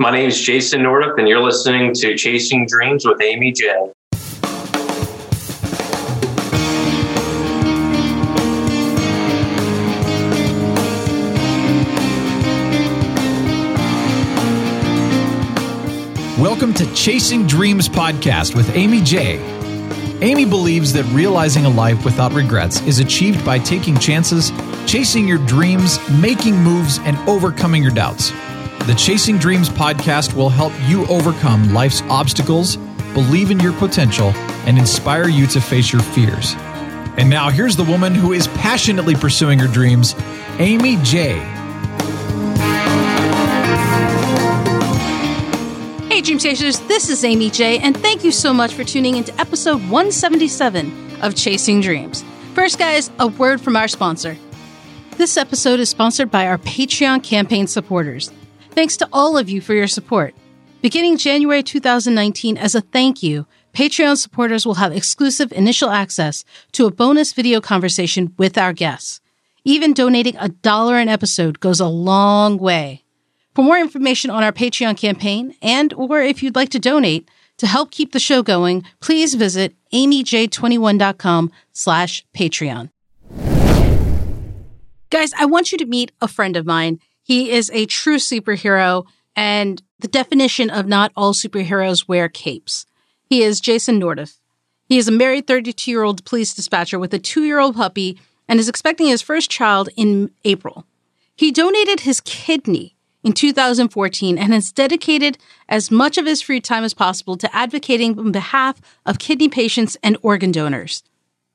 My name is Jason Nordup, and you're listening to Chasing Dreams with Amy J. Welcome to Chasing Dreams podcast with Amy J. Amy believes that realizing a life without regrets is achieved by taking chances, chasing your dreams, making moves, and overcoming your doubts. The Chasing Dreams podcast will help you overcome life's obstacles, believe in your potential, and inspire you to face your fears. And now, here's the woman who is passionately pursuing her dreams, Amy J. Hey, Dream Chasers, this is Amy J, and thank you so much for tuning into episode 177 of Chasing Dreams. First, guys, a word from our sponsor. This episode is sponsored by our Patreon campaign supporters. Thanks to all of you for your support. Beginning January 2019, as a thank you, Patreon supporters will have exclusive initial access to a bonus video conversation with our guests. Even donating a dollar an episode goes a long way. For more information on our Patreon campaign and or if you'd like to donate to help keep the show going, please visit amyj21.com slash Patreon. Guys, I want you to meet a friend of mine. He is a true superhero and the definition of not all superheroes wear capes. He is Jason Nordup. He is a married 32 year old police dispatcher with a two year old puppy and is expecting his first child in April. He donated his kidney in 2014 and has dedicated as much of his free time as possible to advocating on behalf of kidney patients and organ donors.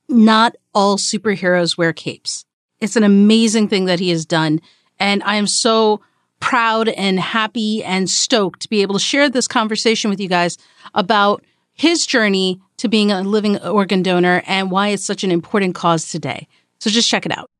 Not all superheroes wear capes. It's an amazing thing that he has done. And I am so proud and happy and stoked to be able to share this conversation with you guys about his journey to being a living organ donor and why it's such an important cause today. So just check it out.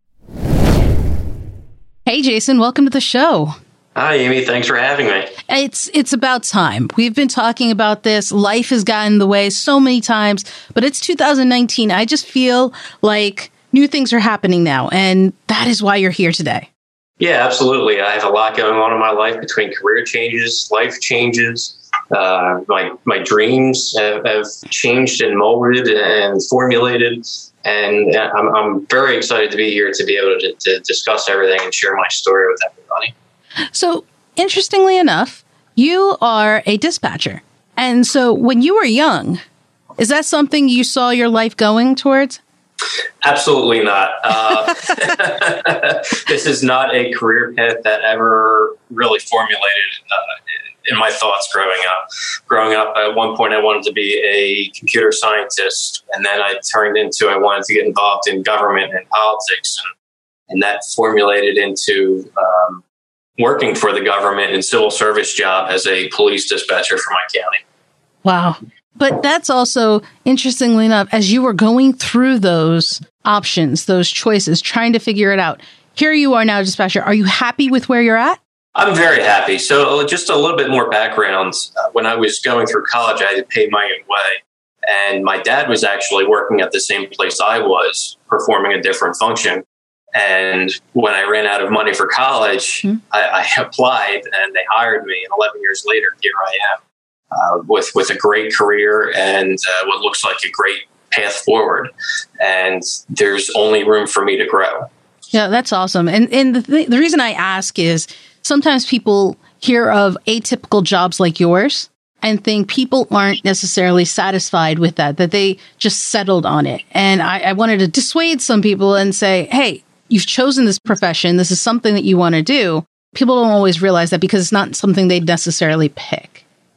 Hey, Jason, welcome to the show. Hi, Amy. Thanks for having me. It's it's about time. We've been talking about this. Life has gotten in the way so many times, but it's 2019. I just feel like new things are happening now, and that is why you're here today. Yeah, absolutely. I have a lot going on in my life between career changes, life changes. Uh, my my dreams have, have, changed and molded and formulated, and I'm, I'm very excited to be here to be able to, to discuss everything and share my story with everybody. So, interestingly enough, you are a dispatcher. And so, when you were young, is that something you saw your life going towards? Absolutely not. Uh, this is not a career path that ever really formulated uh, in my thoughts growing up. Growing up, at one point, I wanted to be a computer scientist, and then I turned into I wanted to get involved in government and politics, and, and that formulated into um, working for the government in civil service job as a police dispatcher for my county. Wow. But that's also interestingly enough, as you were going through those options, those choices, trying to figure it out, here you are now, dispatcher. Are you happy with where you're at? I'm very happy. So, uh, just a little bit more background. Uh, when I was going through college, I had to pay my own way. And my dad was actually working at the same place I was, performing a different function. And when I ran out of money for college, mm-hmm. I, I, applied and they hired me. And 11 years later, here I am uh, with, with a great career and uh, what looks like a great path forward. And there's only room for me to grow. Yeah, that's awesome. And, and the, th- the reason I ask is sometimes people hear of atypical jobs like yours and think people aren't necessarily satisfied with that, that they just settled on it. And I, I wanted to dissuade some people and say, hey, you've chosen this profession. This is something that you want to do. People don't always realize that because it's not something they'd necessarily pick.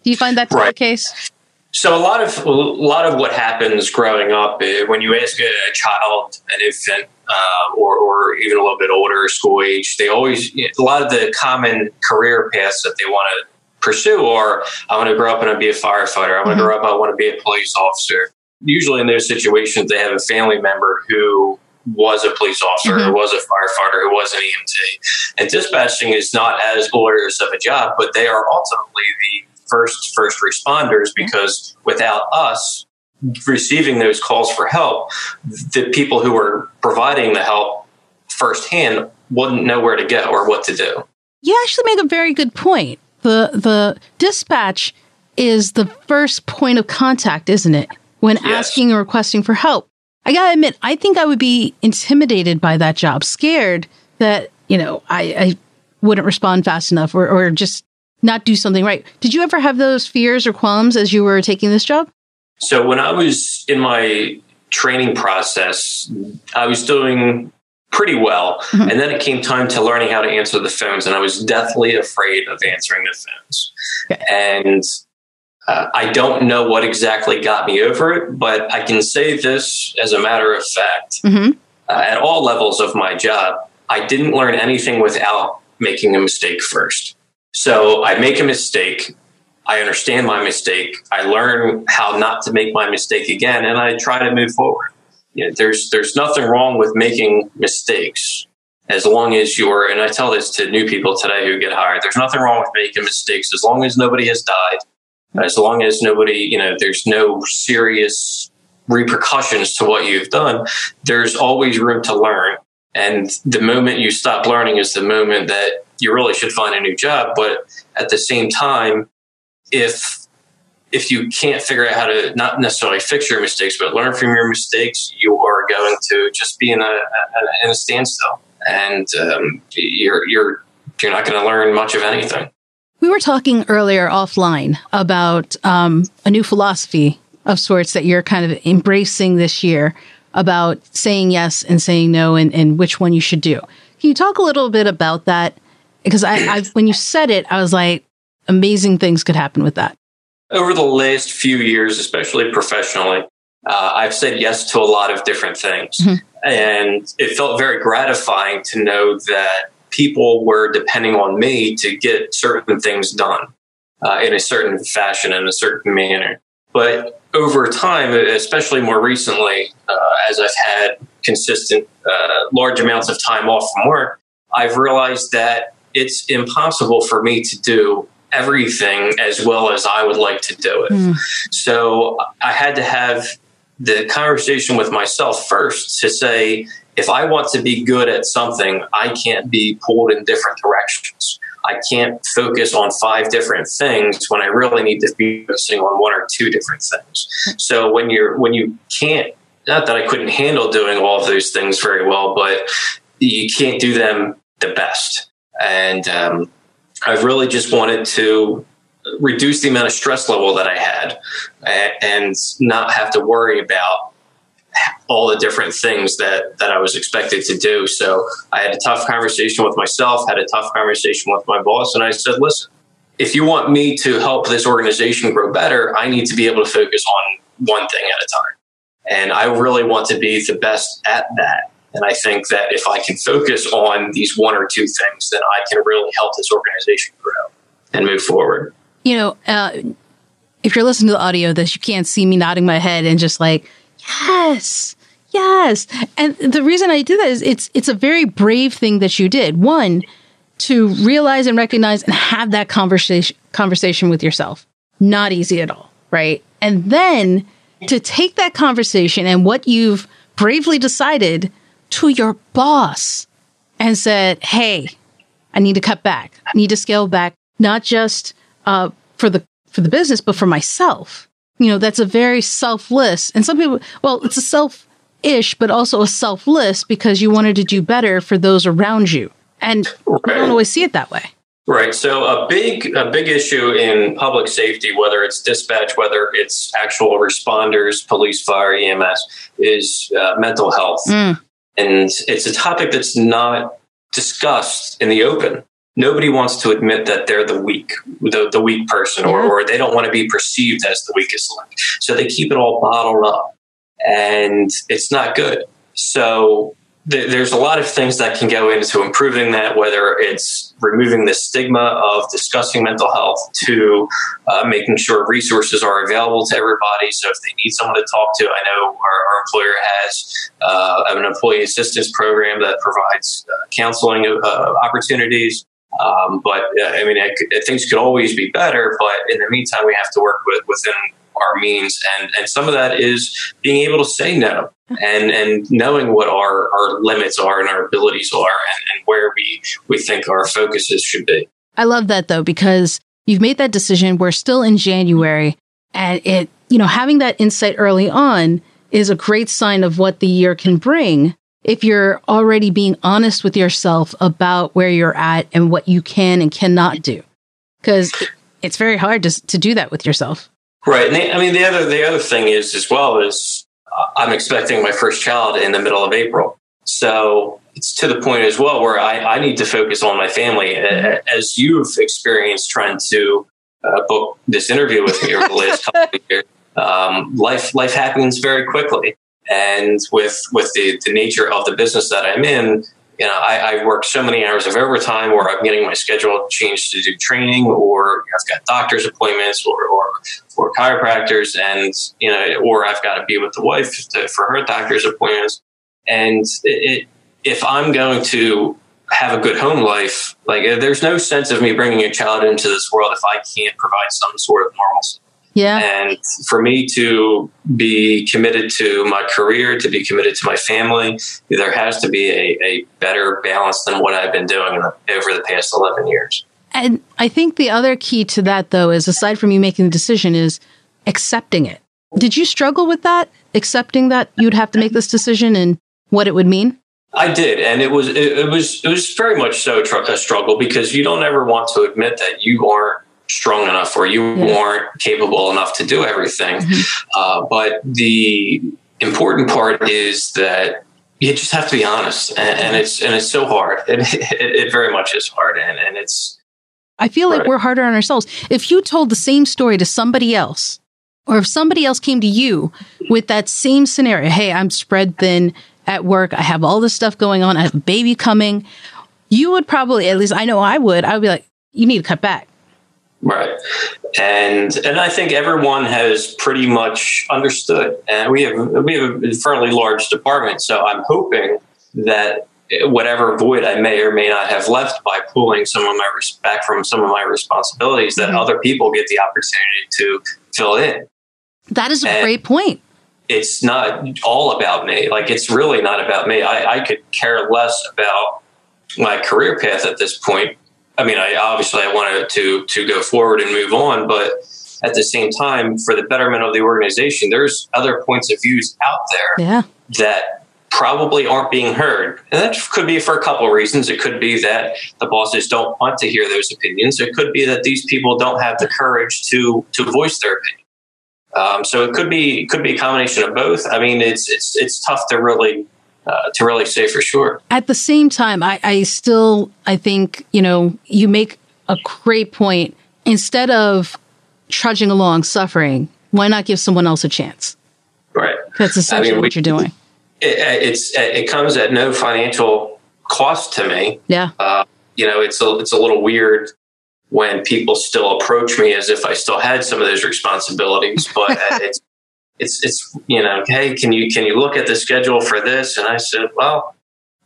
Do you find that to right. be the case? So a lot of a lot of what happens growing up uh, when you ask a, child, an infant, uh, or, or even a little bit older, school age, they always you know, a lot of the common career paths that they want to pursue are I want to grow up and I'll be a firefighter. I want to mm-hmm. grow up. I want to be a police officer. Usually in those situations, they have a family member who was a police officer, mm-hmm. who was a firefighter, who was an EMT. And dispatching is not as glorious of a job, but they are ultimately the first first responders because without us receiving those calls for help, the people who were providing the help firsthand wouldn't know where to go or what to do. You actually make a very good point. the the dispatch is the first point of contact, isn't it? When yes. asking or requesting for help. I gotta admit, I think I would be intimidated by that job, scared that, you know, I, I wouldn't respond fast enough or, or just not do something right. Did you ever have those fears or qualms as you were taking this job? So when I was in my training process, I was doing pretty well. Mm-hmm. And then it came time to learning how to answer the phones, and I was deathly afraid of answering the phones. Okay. And uh, I don't know what exactly got me over it, but I can say this as a matter of fact. Mm-hmm. Uh, at all levels of my job, I didn't learn anything without making a mistake first. So I make a mistake. I understand my mistake. I learn how not to make my mistake again, and I try to move forward. You know, there's there's nothing wrong with making mistakes as long as you're. And I tell this to new people today who get hired. There's nothing wrong with making mistakes as long as nobody has died, as long as nobody you know there's no serious repercussions to what you've done. There's always room to learn, and the moment you stop learning is the moment that you really should find a new job. But at the same time, if if you can't figure out how to not necessarily fix your mistakes, but learn from your mistakes, you are going to just be in a, a in a standstill, and um, you're you're you're not going to learn much of anything. We were talking earlier offline about um, a new philosophy of sorts that you're kind of embracing this year about saying yes and saying no and, and which one you should do. Can you talk a little bit about that? Because I, I, when you said it, I was like, amazing things could happen with that. Over the last few years, especially professionally, uh, I've said yes to a lot of different things. Mm-hmm. And it felt very gratifying to know that people were depending on me to get certain things done uh, in a certain fashion, in a certain manner. But over time, especially more recently, uh, as I've had consistent uh, large amounts of time off from work, I've realized that it's impossible for me to do everything as well as I would like to do it. Mm. So I had to have the conversation with myself first to say, if I want to be good at something, I can't be pulled in different directions. I can't focus on five different things when I really need to be focusing on one or two different things. So when you're when you can't not that I couldn't handle doing all of those things very well, but you can't do them the best. And um, I really just wanted to reduce the amount of stress level that I had and not have to worry about all the different things that that I was expected to do. So I had a tough conversation with myself, had a tough conversation with my boss, and I said, "Listen, if you want me to help this organization grow better, I need to be able to focus on one thing at a time, and I really want to be the best at that." And I think that if I can focus on these one or two things, then I can really help this organization grow and move forward. You know, uh, if you're listening to the audio, this you can't see me nodding my head and just like, yes, yes. And the reason I do that is it's it's a very brave thing that you did. One, to realize and recognize and have that conversation conversation with yourself. Not easy at all, right? And then to take that conversation and what you've bravely decided to your boss and said, Hey, I need to cut back. I need to scale back, not just uh, for the for the business, but for myself. You know, that's a very selfless. And some people, well, it's a self-ish, but also a selfless because you wanted to do better for those around you. And right. I don't always see it that way. Right. So a big a big issue in public safety, whether it's dispatch, whether it's actual responders, police, fire, EMS, is uh, mental health. Mm. And it's a topic that's not discussed in the open. Nobody wants to admit that they're the weak, the, the weak person, or, or they don't want to be perceived as the weakest link. So they keep it all bottled up. And it's not good. So there's a lot of things that can go into improving that, whether it's removing the stigma of discussing mental health to uh, making sure resources are available to everybody. So if they need someone to talk to, I know our, our employer has uh, an employee assistance program that provides uh, counseling uh, opportunities. Um, but uh, I mean, it, things could always be better. But in the meantime, we have to work with, within our means, and and some of that is being able to say no and and knowing what our our limits are and our abilities are, and, and where we we think our focuses should be. I love that though because You've made that decision. We're still in January and it, you know, having that insight early on is a great sign of what the year can bring if you're already being honest with yourself about where you're at and what you can and cannot do. Because it's very hard to, to do that with yourself. Right. The, I mean, the other the other thing is as well is uh, I'm expecting my first child in the middle of April, so it's to the point as well where I, I need to focus on my family. As you've experienced trying to uh, book this interview with me over the last couple of years, um, life life happens very quickly, and with with the, the nature of the business that I'm in, you know, I, I, work so many hours of overtime where I'm getting my schedule changed to do training or I've got doctor's appointments or, or, or chiropractors and, you know, or I've got to be with the wife to, for her doctor's appointments. And it, if I'm going to have a good home life, like there's no sense of me bringing a child into this world if I can't provide some sort of normalcy. Yeah. And for me to be committed to my career, to be committed to my family, there has to be a, a better balance than what I've been doing over the past 11 years. And I think the other key to that, though, is aside from you making the decision, is accepting it. Did you struggle with that, accepting that you'd have to make this decision and what it would mean? I did, and it was it, it was it was very much so a struggle because you don't ever want to admit that you aren't strong enough or you yeah. weren't capable enough to do everything. Mm-hmm. Uh, but the important part is that you just have to be honest, and, and it's and it's so hard. It, it, it, very much is hard, and, and it's. I feel right. like we're harder on ourselves. If you told the same story to somebody else, or if somebody else came to you with that same scenario, hey, I'm spread thin at work, I have all this stuff going on, I have a baby coming, you would probably, at least I know I would, I would be like, you need to cut back. Right. And and I think everyone has pretty much understood. And we have we have a fairly large department, so I'm hoping that whatever void I may or may not have left by pulling some of my res- back from some of my responsibilities, that mm-hmm. other people get the opportunity to fill in. That is a and great point. It's not all about me. Like it's really not about me. I, I could care less about my career path at this point I mean, I obviously I wanted to to go forward and move on, but at the same time, for the betterment of the organization, there's other points of views out there yeah. that probably aren't being heard. And that could be for a couple of reasons. It could be that the bosses don't want to hear those opinions. It could be that these people don't have the courage to to voice their opinion. Um, so it could be it could be a combination of both. I mean, it's it's it's tough to really uh, to really say for sure. At the same time, I, I still I think you know you make a great point. Instead of trudging along, suffering, why not give someone else a chance? Right. That's essentially I mean, we, what you're doing. It, it's it comes at no financial cost to me. Yeah. Uh, you know, it's a it's a little weird when people still approach me as if I still had some of those responsibilities, but it's it's it's you know, hey, can you can you look at the schedule for this? And I said, well,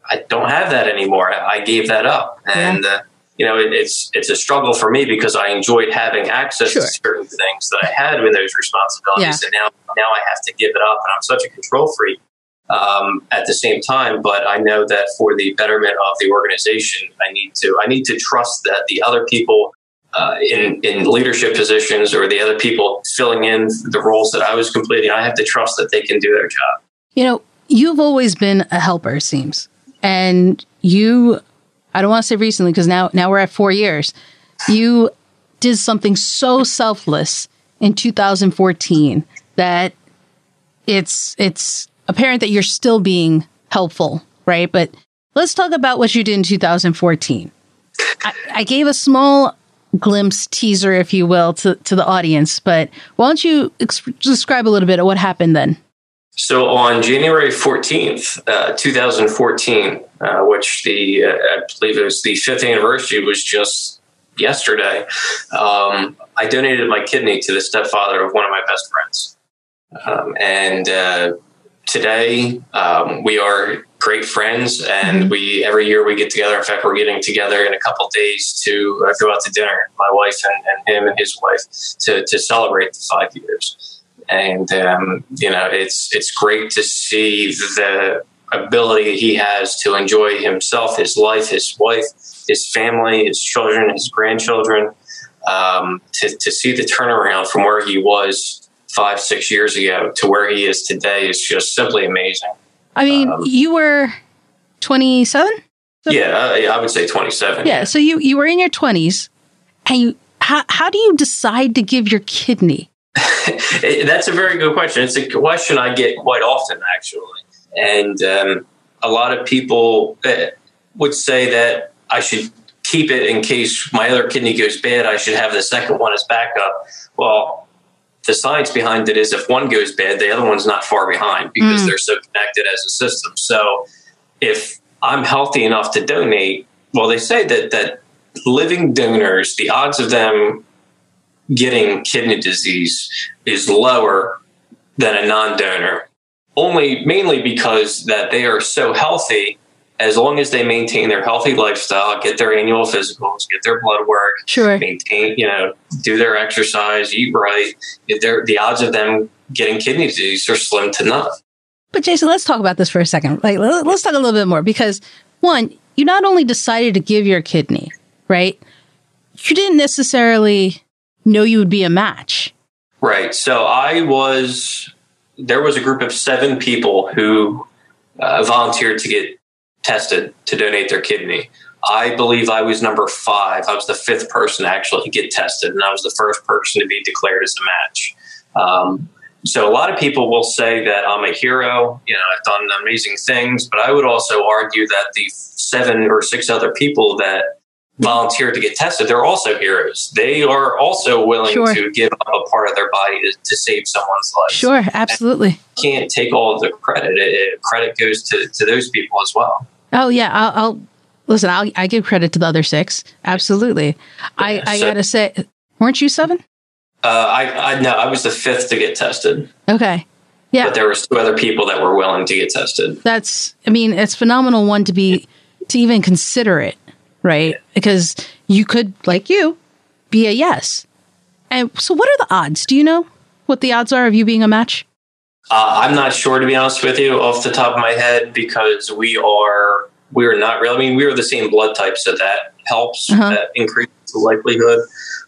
I don't have that anymore. I, I gave that up, and uh, you know, it, it's it's a struggle for me because I enjoyed having access sure. to certain things that I had with those responsibilities, yeah. and now now I have to give it up, and I'm such a control freak. Um, at the same time, but I know that for the betterment of the organization, I need to I need to trust that the other people uh, in in leadership positions or the other people filling in the roles that I was completing, I have to trust that they can do their job. You know, you've always been a helper, it seems, and you. I don't want to say recently because now now we're at four years. You did something so selfless in 2014 that it's it's apparent that you're still being helpful, right? But let's talk about what you did in 2014. I, I gave a small glimpse teaser, if you will, to, to the audience. But why don't you ex- describe a little bit of what happened then? So on January 14th, uh, 2014, uh, which the, uh, I believe it was the fifth anniversary was just yesterday, um, I donated my kidney to the stepfather of one of my best friends. Um, and uh, today um, we are great friends and mm-hmm. we every year we get together in fact we're getting together in a couple days to uh, go out to dinner my wife and, and, him and his wife to, to celebrate the five years and um, you know it's it's great to see the ability he has to enjoy himself his life his wife his family his children his grandchildren um, to, to see the turnaround from where he was five, six years ago to where he is today is just simply amazing. I mean, um, you were 27? Yeah, I would say 27. Yeah, yeah, so you, you were in your 20s, and you, how, how do you decide to give your kidney? That's a very good question. It's a question I get quite often, actually. And um, a lot of people uh, would say that I should keep it in case my other kidney goes bad. I should have the second one as backup. Well, the science behind it is if one goes bad, the other one's not far behind because mm. they're so connected as a system. So if I'm healthy enough to donate, well, they say that that living donors, the odds of them getting kidney disease is lower than a non-donor. Only mainly because that they are so healthy as long as they maintain their healthy lifestyle, get their annual physicals, get their blood work, sure. maintain, you know, do their exercise, eat right, the odds of them getting kidney disease are slim to none. But Jason, let's talk about this for a second. Like, let's talk a little bit more because one, you not only decided to give your kidney, right? You didn't necessarily know you would be a match. Right. So I was, there was a group of seven people who uh, volunteered to get tested to donate their kidney. I believe I was number five. I was the fifth person to actually get tested, and I was the first person to be declared as a match. Um, so a lot of people will say that I'm a hero. You know, I've done amazing things, but I would also argue that the seven or six other people that volunteered to get tested, they're also heroes. They are also willing sure. to give up a part of their body to, to save someone's life. Sure, absolutely. can't take all of the credit. It, it, credit goes to, to those people as well. Oh yeah, I'll, I'll listen. I'll, I give credit to the other six. Absolutely. Yeah, I, I so, gotta say, weren't you seven? Uh, I, I no, I was the fifth to get tested. Okay. Yeah. But there was two other people that were willing to get tested. That's, I mean, it's phenomenal one to be, to even consider it, right? Because you could, like you, be a yes. And so what are the odds? Do you know what the odds are of you being a match? Uh, I'm not sure, to be honest with you, off the top of my head, because we are we are not really. I mean, we are the same blood type, so that helps. Uh-huh. That increases the likelihood.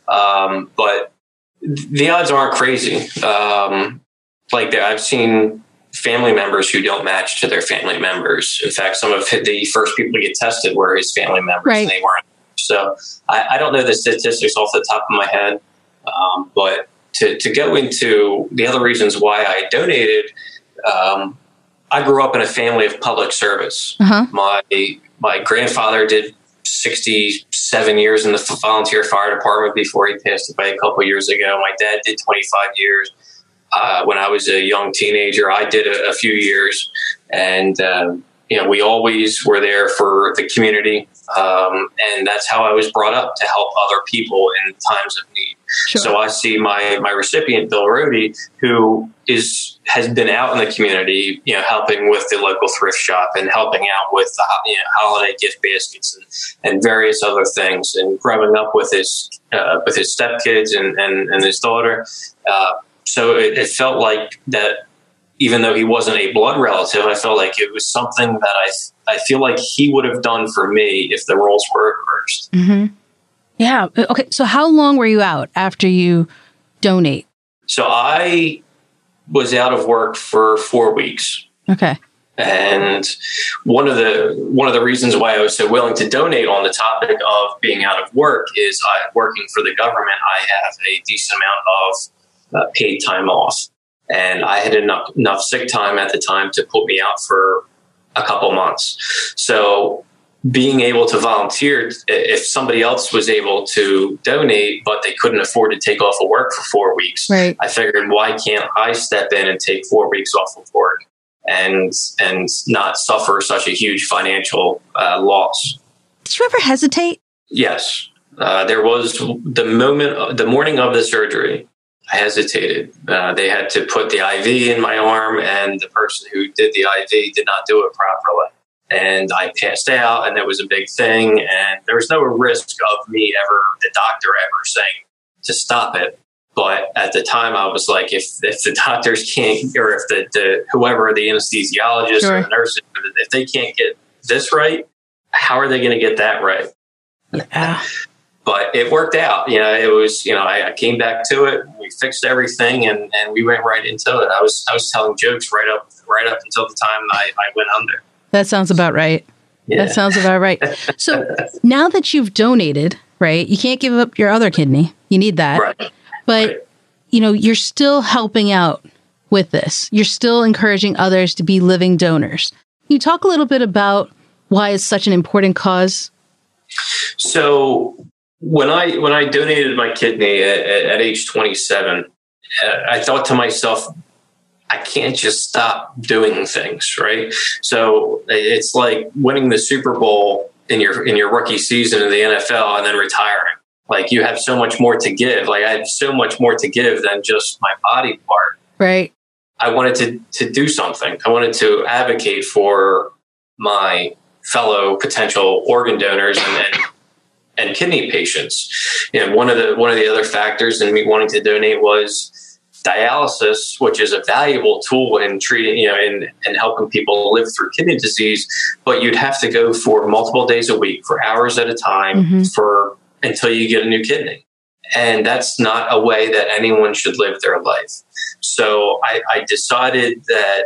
Um, but the odds aren't crazy. Um, like I've seen family members who don't match to their family members. In fact, some of the first people to get tested were his family members, right. and they weren't. So I, I, don't know the statistics off the top of my head, um, but to, to go into the other reasons why I donated, um, I grew up in a family of public service. Uh-huh. My my grandfather did 67 years in the volunteer fire department before he passed away a couple years ago. My dad did 25 years. Uh, when I was a young teenager, I did a, a few years, and um, you know we always were there for the community, um, and that's how I was brought up to help other people in times of need. Sure. So I see my my recipient Bill Rody, who is has been out in the community, you know, helping with the local thrift shop and helping out with the you know, holiday gift baskets and, and various other things, and growing up with his uh, with his stepkids and, and, and his daughter. Uh, so it, it felt like that even though he wasn't a blood relative, I felt like it was something that I I feel like he would have done for me if the roles were reversed. Mm-hmm. Yeah. Okay. So how long were you out after you donate? So I was out of work for four weeks. Okay. And one of the one of the reasons why I was so willing to donate on the topic of being out of work is I working for the government. I have a decent amount of uh, paid time off, and I had enough enough sick time at the time to put me out for a couple months. So being able to volunteer if somebody else was able to donate but they couldn't afford to take off of work for four weeks right. i figured why can't i step in and take four weeks off of work and and not suffer such a huge financial uh, loss did you ever hesitate yes uh, there was the moment the morning of the surgery I hesitated. Uh, they had to put the IV in my arm, and the person who did the IV did not do it properly and I passed out, and it was a big thing. And there was no risk of me ever, the doctor ever saying to stop it. But at the time, I was like, if if the doctors can't, or if the, the whoever the anesthesiologist sure. or the nurses, if they can't get this right, how are they going to get that right? Yeah. but it worked out. You know, it was, you know, I, I, came back to it. We fixed everything and, and we went right into it. I was, I was telling jokes right up, right up until the time I, I went under. That sounds about right. Yeah. That sounds about right. So now that you've donated, right, you can't give up your other kidney. You need that. Right. But, right. you know, you're still helping out with this. You're still encouraging others to be living donors. Can you talk a little bit about why it's such an important cause? So when I when I donated my kidney at, at age 27, uh, I thought to myself, I can't just stop doing things, right? So it's like winning the Super Bowl in your in your rookie season in the NFL and then retiring. Like you have so much more to give. Like I have so much more to give than just my body part. Right. I wanted to to do something. I wanted to advocate for my fellow potential organ donors and, and and kidney patients. And one of the one of the other factors in me wanting to donate was dialysis, which is a valuable tool in treating, you know, in, in helping people live through kidney disease, but you'd have to go for multiple days a week for hours at a time mm-hmm. for until you get a new kidney. And that's not a way that anyone should live their life. So I, I decided that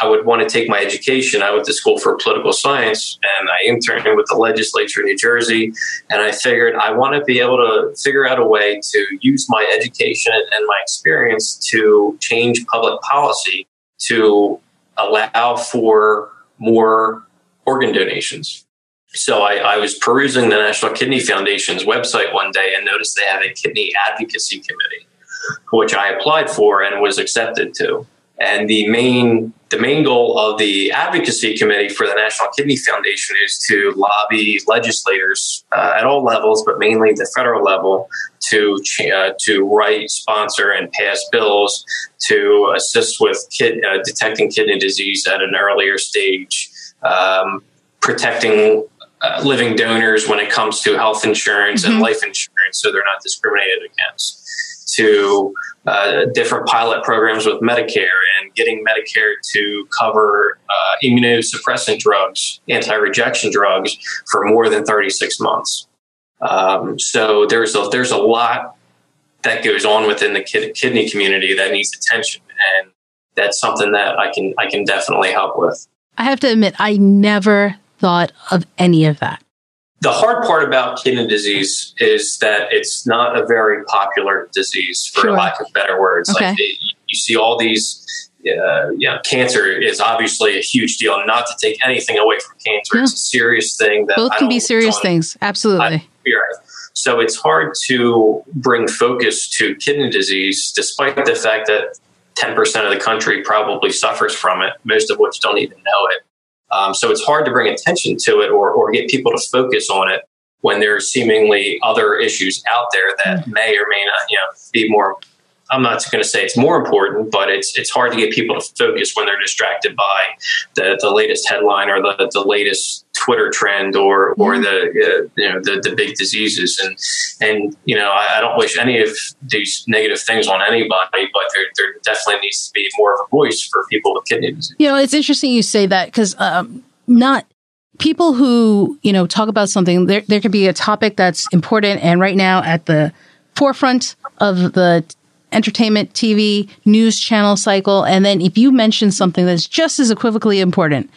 I would want to take my education. I went to school for political science and I interned with the legislature in New Jersey. And I figured I want to be able to figure out a way to use my education and my experience to change public policy to allow for more organ donations. So I, I, was perusing the National Kidney Foundation's website one day and noticed they have a kidney advocacy committee, which I applied for and was accepted to. And the main the main goal of the advocacy committee for the National Kidney Foundation is to lobby legislators uh, at all levels, but mainly the federal level, to uh, to write, sponsor, and pass bills to assist with kid, uh, detecting kidney disease at an earlier stage, um, protecting uh, living donors when it comes to health insurance mm-hmm. and life insurance, so they're not discriminated against. To uh, different pilot programs with Medicare and getting Medicare to cover uh, immunosuppressant drugs, anti rejection drugs, for more than 36 months. Um, so there's a, there's a lot that goes on within the kid, kidney community that needs attention, and that's something that I can I can definitely help with. I have to admit, I never thought of any of that the hard part about kidney disease is that it's not a very popular disease, for sure. lack of better words. Okay. Like it, you see all these, uh, you know, cancer is obviously a huge deal. Not to take anything away from cancer, yeah. it's a serious thing. That both can be serious things. Absolutely. So it's hard to bring focus to kidney disease, despite the fact that 10% of the country probably suffers from it, most of which don't even know it. Um, so it's hard to bring attention to it or, or get people to focus on it when there's seemingly other issues out there that mm-hmm. may or may not, you know, be more I'm not going to say it's more important, but it's it's hard to get people to focus when they're distracted by the, the latest headline or the, the latest Twitter trend or or the uh, you know the, the big diseases and and you know I, I, don't wish any of these negative things on anybody, but there there definitely needs to be more of a voice for people with kidney disease. You know, it's interesting you say that because um, not people who you know talk about something there there could be a topic that's important and right now at the forefront of the entertainment, TV, news channel cycle. And then if you mention something that's just as equivocally important,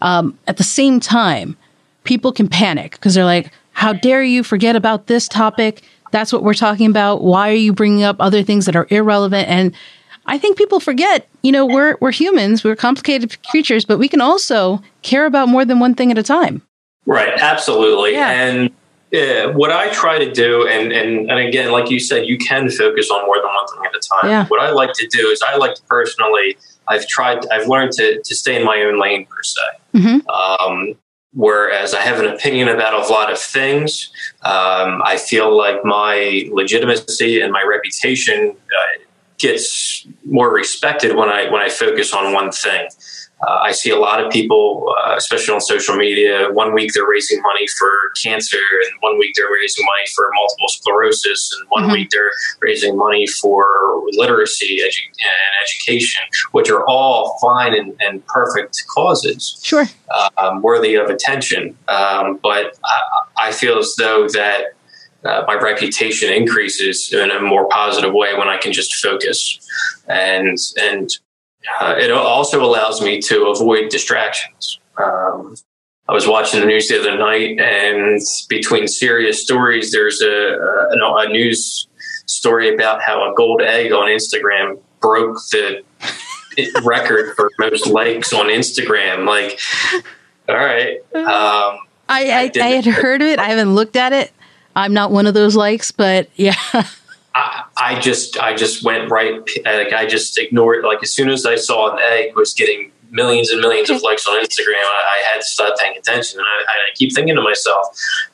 um, at the same time, people can panic because they're like, how dare you forget about this topic? That's what we're talking about. Why are you bringing up other things that are irrelevant? And I think people forget, you know, we're, we're humans, we're complicated creatures, but we can also care about more than one thing at a time. Right. Absolutely. Yeah. And yeah, what I try to do, and, and and again, like you said, you can focus on more than one thing at a time. Yeah. What I like to do is I like to personally, I've tried, I've learned to to stay in my own lane per se. Mm-hmm. Um, whereas I have an opinion about a lot of things, um, I feel like my legitimacy and my reputation uh, gets more respected when I when I focus on one thing. Uh, I see a lot of people, uh, especially on social media. One week they're raising money for cancer, and one week they're raising money for multiple sclerosis, and one mm-hmm. week they're raising money for literacy edu- and education, which are all fine and, and perfect causes, sure, um, worthy of attention. Um, but I, I, feel as though that uh, my reputation increases in a more positive way when I can just focus, and and uh, it also allows me to avoid distractions. Um, I was watching the news the other night, and between serious stories, there's a, a, a news story about how a gold egg on Instagram broke the record for most likes on Instagram. Like, all right. Um, I, I, I, had heard of it. I haven't looked at it. I'm not one of those likes, but yeah. I, I just I just went right like I just ignored like as soon as I saw an egg was getting millions and millions of likes on Instagram, I, I had to start paying attention. And I, I, keep thinking to myself,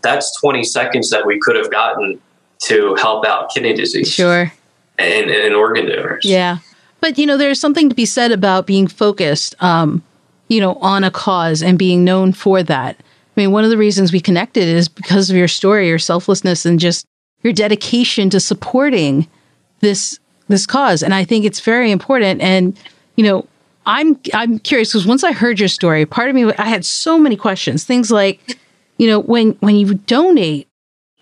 that's 20 seconds that we could have gotten to help out kidney disease. Sure. And, and organ donors. Yeah. But, you know, there's something to be said about being focused, um, you know, on a cause and being known for that. I mean, one of the reasons we connected is because of your story, your selflessness, and just your dedication to supporting this this cause. And I think it's very important. And you know, I'm I'm curious because once I heard your story, part of me I had so many questions. Things like, you know, when when you donate,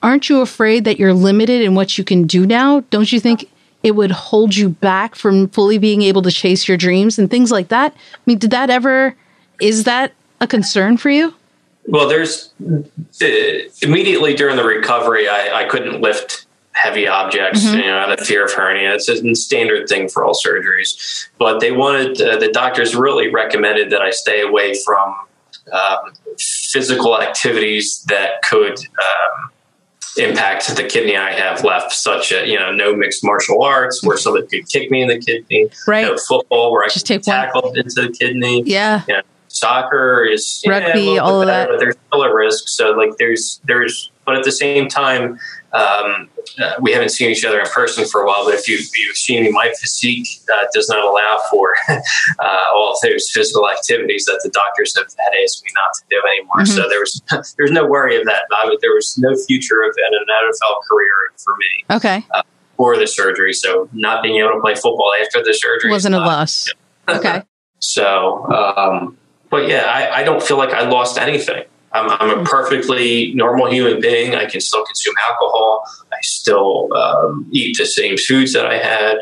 aren't you afraid that you're limited in what you can do now? Don't you think it would hold you back from fully being able to chase your dreams and things like that? I mean, did that ever is that a concern for you? Well, there's uh, immediately during the recovery, I, I couldn't lift heavy objects, mm-hmm. you know, out of fear of hernia. It's a standard thing for all surgeries. But they wanted, uh, the doctors really recommended that I stay away from um, physical activities that could um, impact the kidney I have left, such as, you know, no mixed martial arts where somebody could kick me in the kidney, right. no football where I Just could tackle one. into the kidney. Yeah. You know, soccer is rugby, yeah, all of that. But there's still a risk. So like there's, there's, but at the same time, um, uh, we haven't seen each other in person for a while, but if you, you've seen me, my physique uh, does not allow for uh, all those physical activities that the doctors have had asked me not to do anymore. Mm-hmm. So there was there's no worry of that. I, there was no future of an NFL career for me. Okay. Uh, for the surgery, so not being able to play football after the surgery wasn't a loss. Okay. so, um, but yeah, I, I don't feel like I lost anything. I'm, I'm, a perfectly normal human being. I can still consume alcohol. I still um, eat the same foods that I had.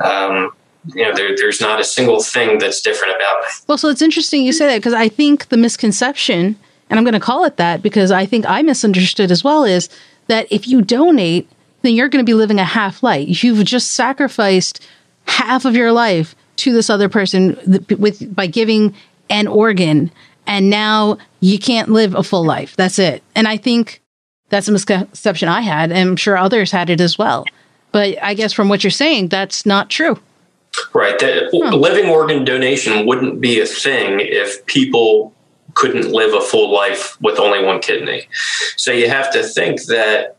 Um, you know, there, there's not a single thing that's different about me. Well, so it's interesting you say that because I think the misconception, and I'm going to call it that because I think I misunderstood as well, is that if you donate, then you're going to be living a half life. You've just sacrificed half of your life to this other person with by giving an organ and now you can't live a full life. That's it. And I think that's a misconception I had, and I'm sure others had it as well. But I guess from what you're saying, that's not true. Right. Huh. Hmm. living organ donation wouldn't be a thing if people couldn't live a full life with only one kidney. So you have to think that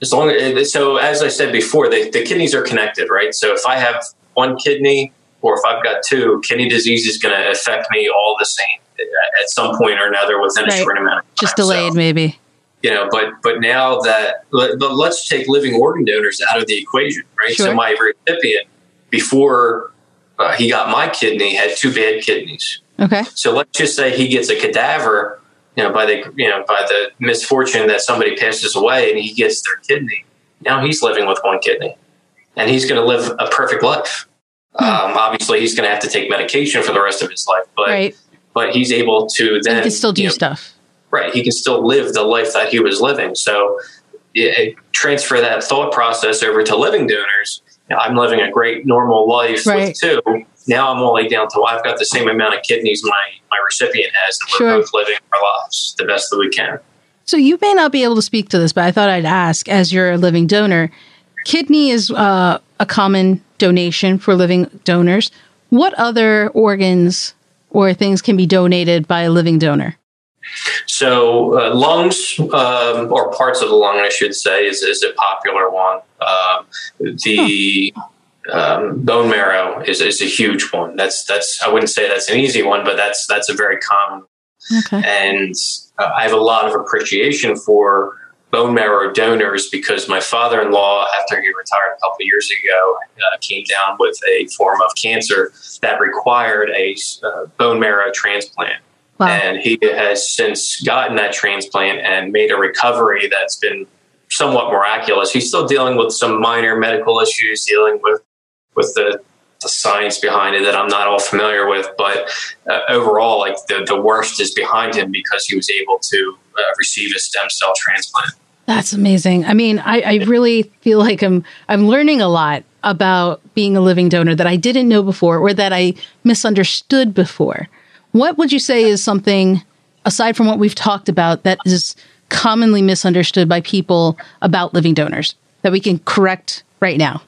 as long as, so as I said before, the, the kidneys are connected, right? So if I have one kidney or if I've got two, kidney disease is going to affect me all the same at some point or another within right. a short amount of time. Just delayed, so, maybe. You know, but but now that but let's take living organ donors out of the equation, right? Sure. So my recipient before uh, he got my kidney had two bad kidneys. Okay. So let's just say he gets a cadaver, you know, by the you know by the misfortune that somebody passes away and he gets their kidney. Now he's living with one kidney, and he's going to live a perfect life. Um, obviously, he's going to have to take medication for the rest of his life, but right but he's able to then he can still do you know, stuff. Right, he can still live the life that he was living. So it, transfer that thought process over to living donors. You know, I'm living a great normal life right. with two. Now I'm only down to I've got the same amount of kidneys my my recipient has, and we're sure. both living our lives the best that we can. So you may not be able to speak to this, but I thought I'd ask as you're a living donor. Kidney is uh, a common donation for living donors. What other organs or things can be donated by a living donor? So, uh, lungs um, or parts of the lung, I should say, is, is a popular one. Um, the huh. um, bone marrow is, is a huge one. That's that's I wouldn't say that's an easy one, but that's that's a very common. Okay. And uh, I have a lot of appreciation for bone marrow donors because my father-in-law, after he retired a couple of years ago, uh, came down with a form of cancer that required a uh, bone marrow transplant. Wow. And he has since gotten that transplant and made a recovery that's been somewhat miraculous. He's still dealing with some minor medical issues, dealing with with the, the science behind it that I'm not all familiar with. But uh, overall, like the the worst is behind him because he was able to uh, receive a stem cell transplant. That's amazing. I mean, I, I really feel like I'm I'm learning a lot about being a living donor that I didn't know before or that I misunderstood before. What would you say is something aside from what we've talked about that is commonly misunderstood by people about living donors that we can correct right now?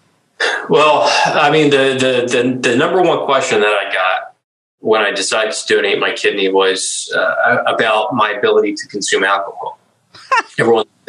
Well, I mean, the, the, the, the number one question that I got when I decided to donate my kidney was uh, about my ability to consume alcohol. Everyone.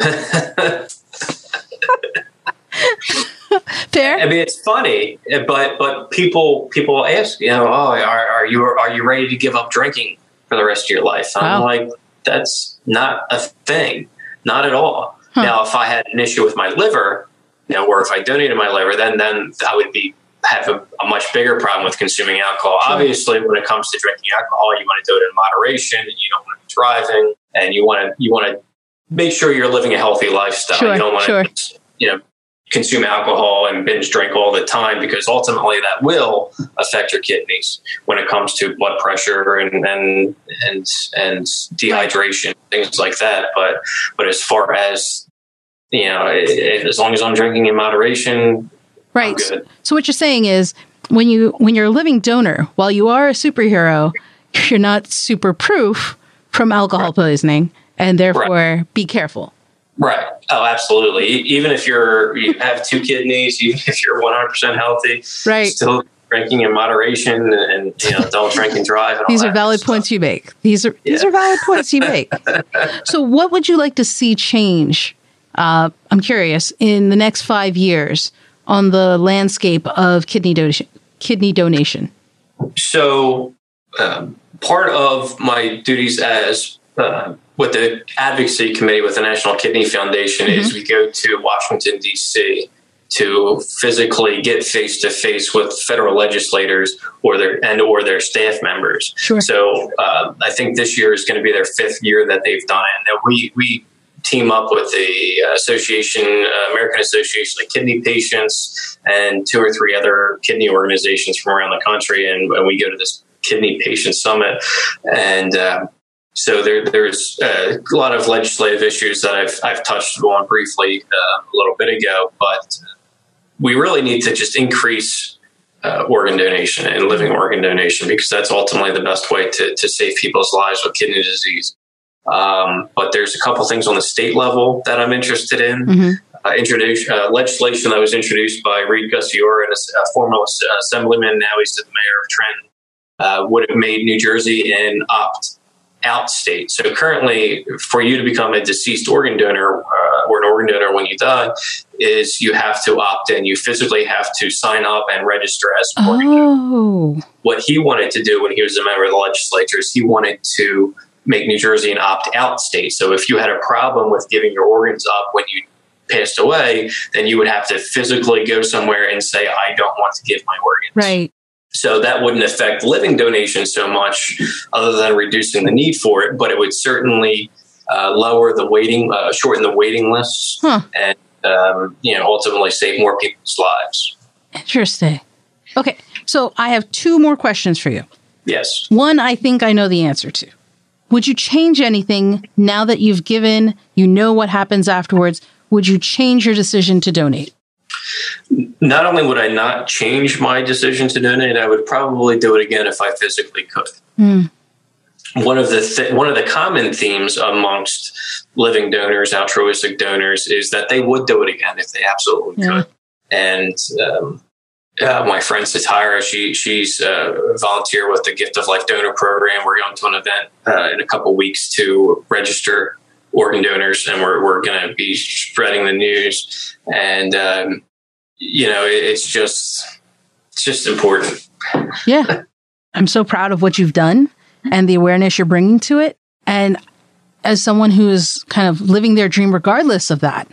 Fair. I mean, it's funny, but but people people ask, you know, oh, are, are you are you ready to give up drinking for the rest of your life? I'm like, that's not a thing, not at all. Huh. Now, if I had an issue with my liver, you know, or if I donated my liver, then then I would be have a, a much bigger problem with consuming alcohol. Obviously, when it comes to drinking alcohol, you want to do it in moderation, and you don't want to be driving, and you want to you want to make sure you're living a healthy lifestyle. Sure, you don't want sure. to, you know, consume alcohol and binge drink all the time because ultimately that will affect your kidneys when it comes to blood pressure and and and, and dehydration things like that. But but as far as you know, i- i- as long as I'm drinking in moderation, Right. I'm good. So what you're saying is when you when you're a living donor, while you are a superhero, you're not super proof from alcohol poisoning and therefore be careful. Right. Oh, absolutely. Even if you're you have two kidneys, even if you're 100 percent healthy, Right. still drinking in moderation and you know don't drink and drive. And These are valid stuff. points you make. These are these are valid points you make. so what would you like to see change? Uh, I'm curious in the next five years on the landscape of kidney donation. Kidney donation. So, um, part of my duties as uh, with the advocacy committee with the National Kidney Foundation is we go to Washington D.C. to physically get face to face with federal legislators or their and or their staff members. Sure. So uh, I think this year is going to be their fifth year that they've done it. And we we team up with the Association, uh, American Association of Kidney Patients, and two or three other kidney organizations from around the country, and, and we go to this kidney patient summit, and. Um, so there, there's uh, a lot of legislative issues that I've, I've touched on briefly uh, a little bit ago, but we really need to just increase uh, organ donation and living organ donation because that's ultimately the best way to, to save people's lives with kidney disease. Um, but there's a couple things on the state level that I'm interested in. Mhm. Uh, introduce uh, legislation that was introduced by Reed Gusciora, and a, a former assemblyman. Now he's the mayor of Trenton. Uh, would have made New Jersey an opt out state. So currently, for you to become a deceased organ donor uh, or an organ donor when you die, is you have to opt in. You physically have to sign up and register as an organ donor. Oh, What he wanted to do when he was a member of the legislature is he wanted to make New Jersey an opt out state. So if you had a problem with giving your organs up when you passed away, then you would have to physically go somewhere and say, I don't want to give my organs. right. So that wouldn't affect living donations so much, other than reducing the need for it. But it would certainly uh, lower the waiting, uh, shorten the waiting lists, Huh. and um, you know ultimately save more people's lives. Interesting. Okay, so I have two more questions for you. Yes. One, I think I know the answer to. Would you change anything now that you've given, you know what happens afterwards? Would you change your decision to donate? Not only would I not change my decision to donate, I would probably do it again if I physically could. Hmm. One of the th- one of the common themes amongst living donors, altruistic donors, is that they would do it again if they absolutely Yeah. could. And um, uh, my friend Satira, she she's a volunteer with the Gift of Life Donor Program. We're going to an event uh, in a couple weeks to register organ donors, and we're we're going to be spreading the news. And um, you know, it, it's just it's just important. Yeah. I'm so proud of what you've done and the awareness you're bringing to it. And as someone who is kind of living their dream regardless of that,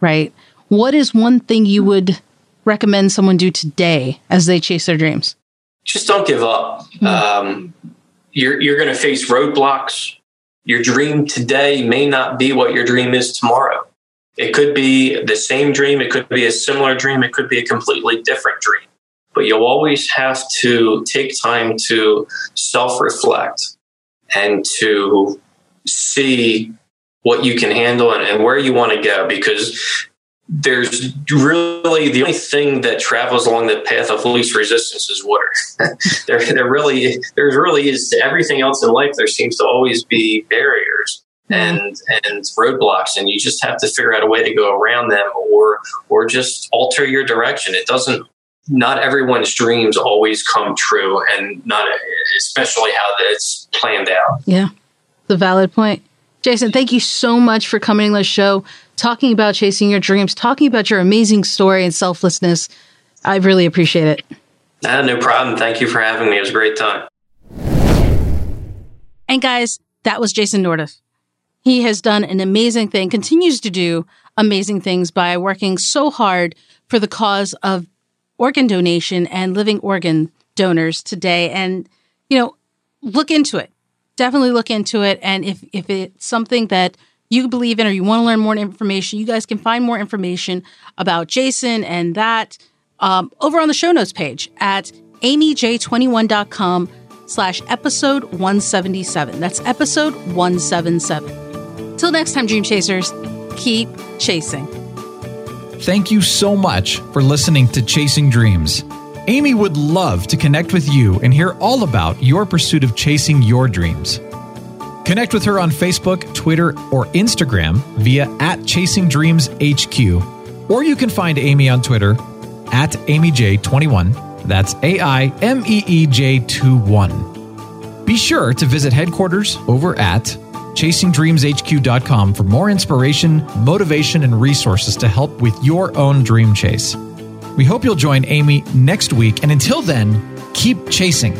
right? What is one thing you would recommend someone do today as they chase their dreams? Just don't give up. Um, you're you're going to face roadblocks. Your dream today may not be what your dream is tomorrow. It could be the same dream, it could be a similar dream, it could be a completely different dream. But you'll always have to take time to self reflect and to see what you can handle and, and where you want to go because there's really the only thing that travels along the path of least resistance is water. there, there really, there really is everything else in life. There seems to always be barriers mm-hmm. and and roadblocks, and you just have to figure out a way to go around them, or or just alter your direction. It doesn't. Not everyone's dreams always come true, and not especially how it's planned out. Yeah, the valid point. Jason, thank you so much for coming on the show, talking about chasing your dreams, talking about your amazing story and selflessness. I really appreciate it. Uh, no problem. Thank you for having me. It was a great time. And guys, that was Jason Nordiff. He has done an amazing thing, continues to do amazing things by working so hard for the cause of organ donation and living organ donors today. And, you know, look into it definitely look into it. And if, if it's something that you believe in or you want to learn more information, you guys can find more information about Jason and that um, over on the show notes page at aimeej21.com slash episode 177. That's episode 177. Till next time, Dream Chasers, keep chasing. Thank you so much for listening to Chasing Dreams. Aimee would love to connect with you and hear all about your pursuit of chasing your dreams. Connect with her on Facebook, Twitter, or Instagram via at Chasing Dreams HQ, or you can find Aimee on Twitter at AimeeJ21. That's A I M E E J 2 1. Be sure to visit headquarters over at chasingdreamshq.com for more inspiration, motivation, and resources to help with your own dream chase. We hope you'll join Aimee next week. And until then, keep chasing.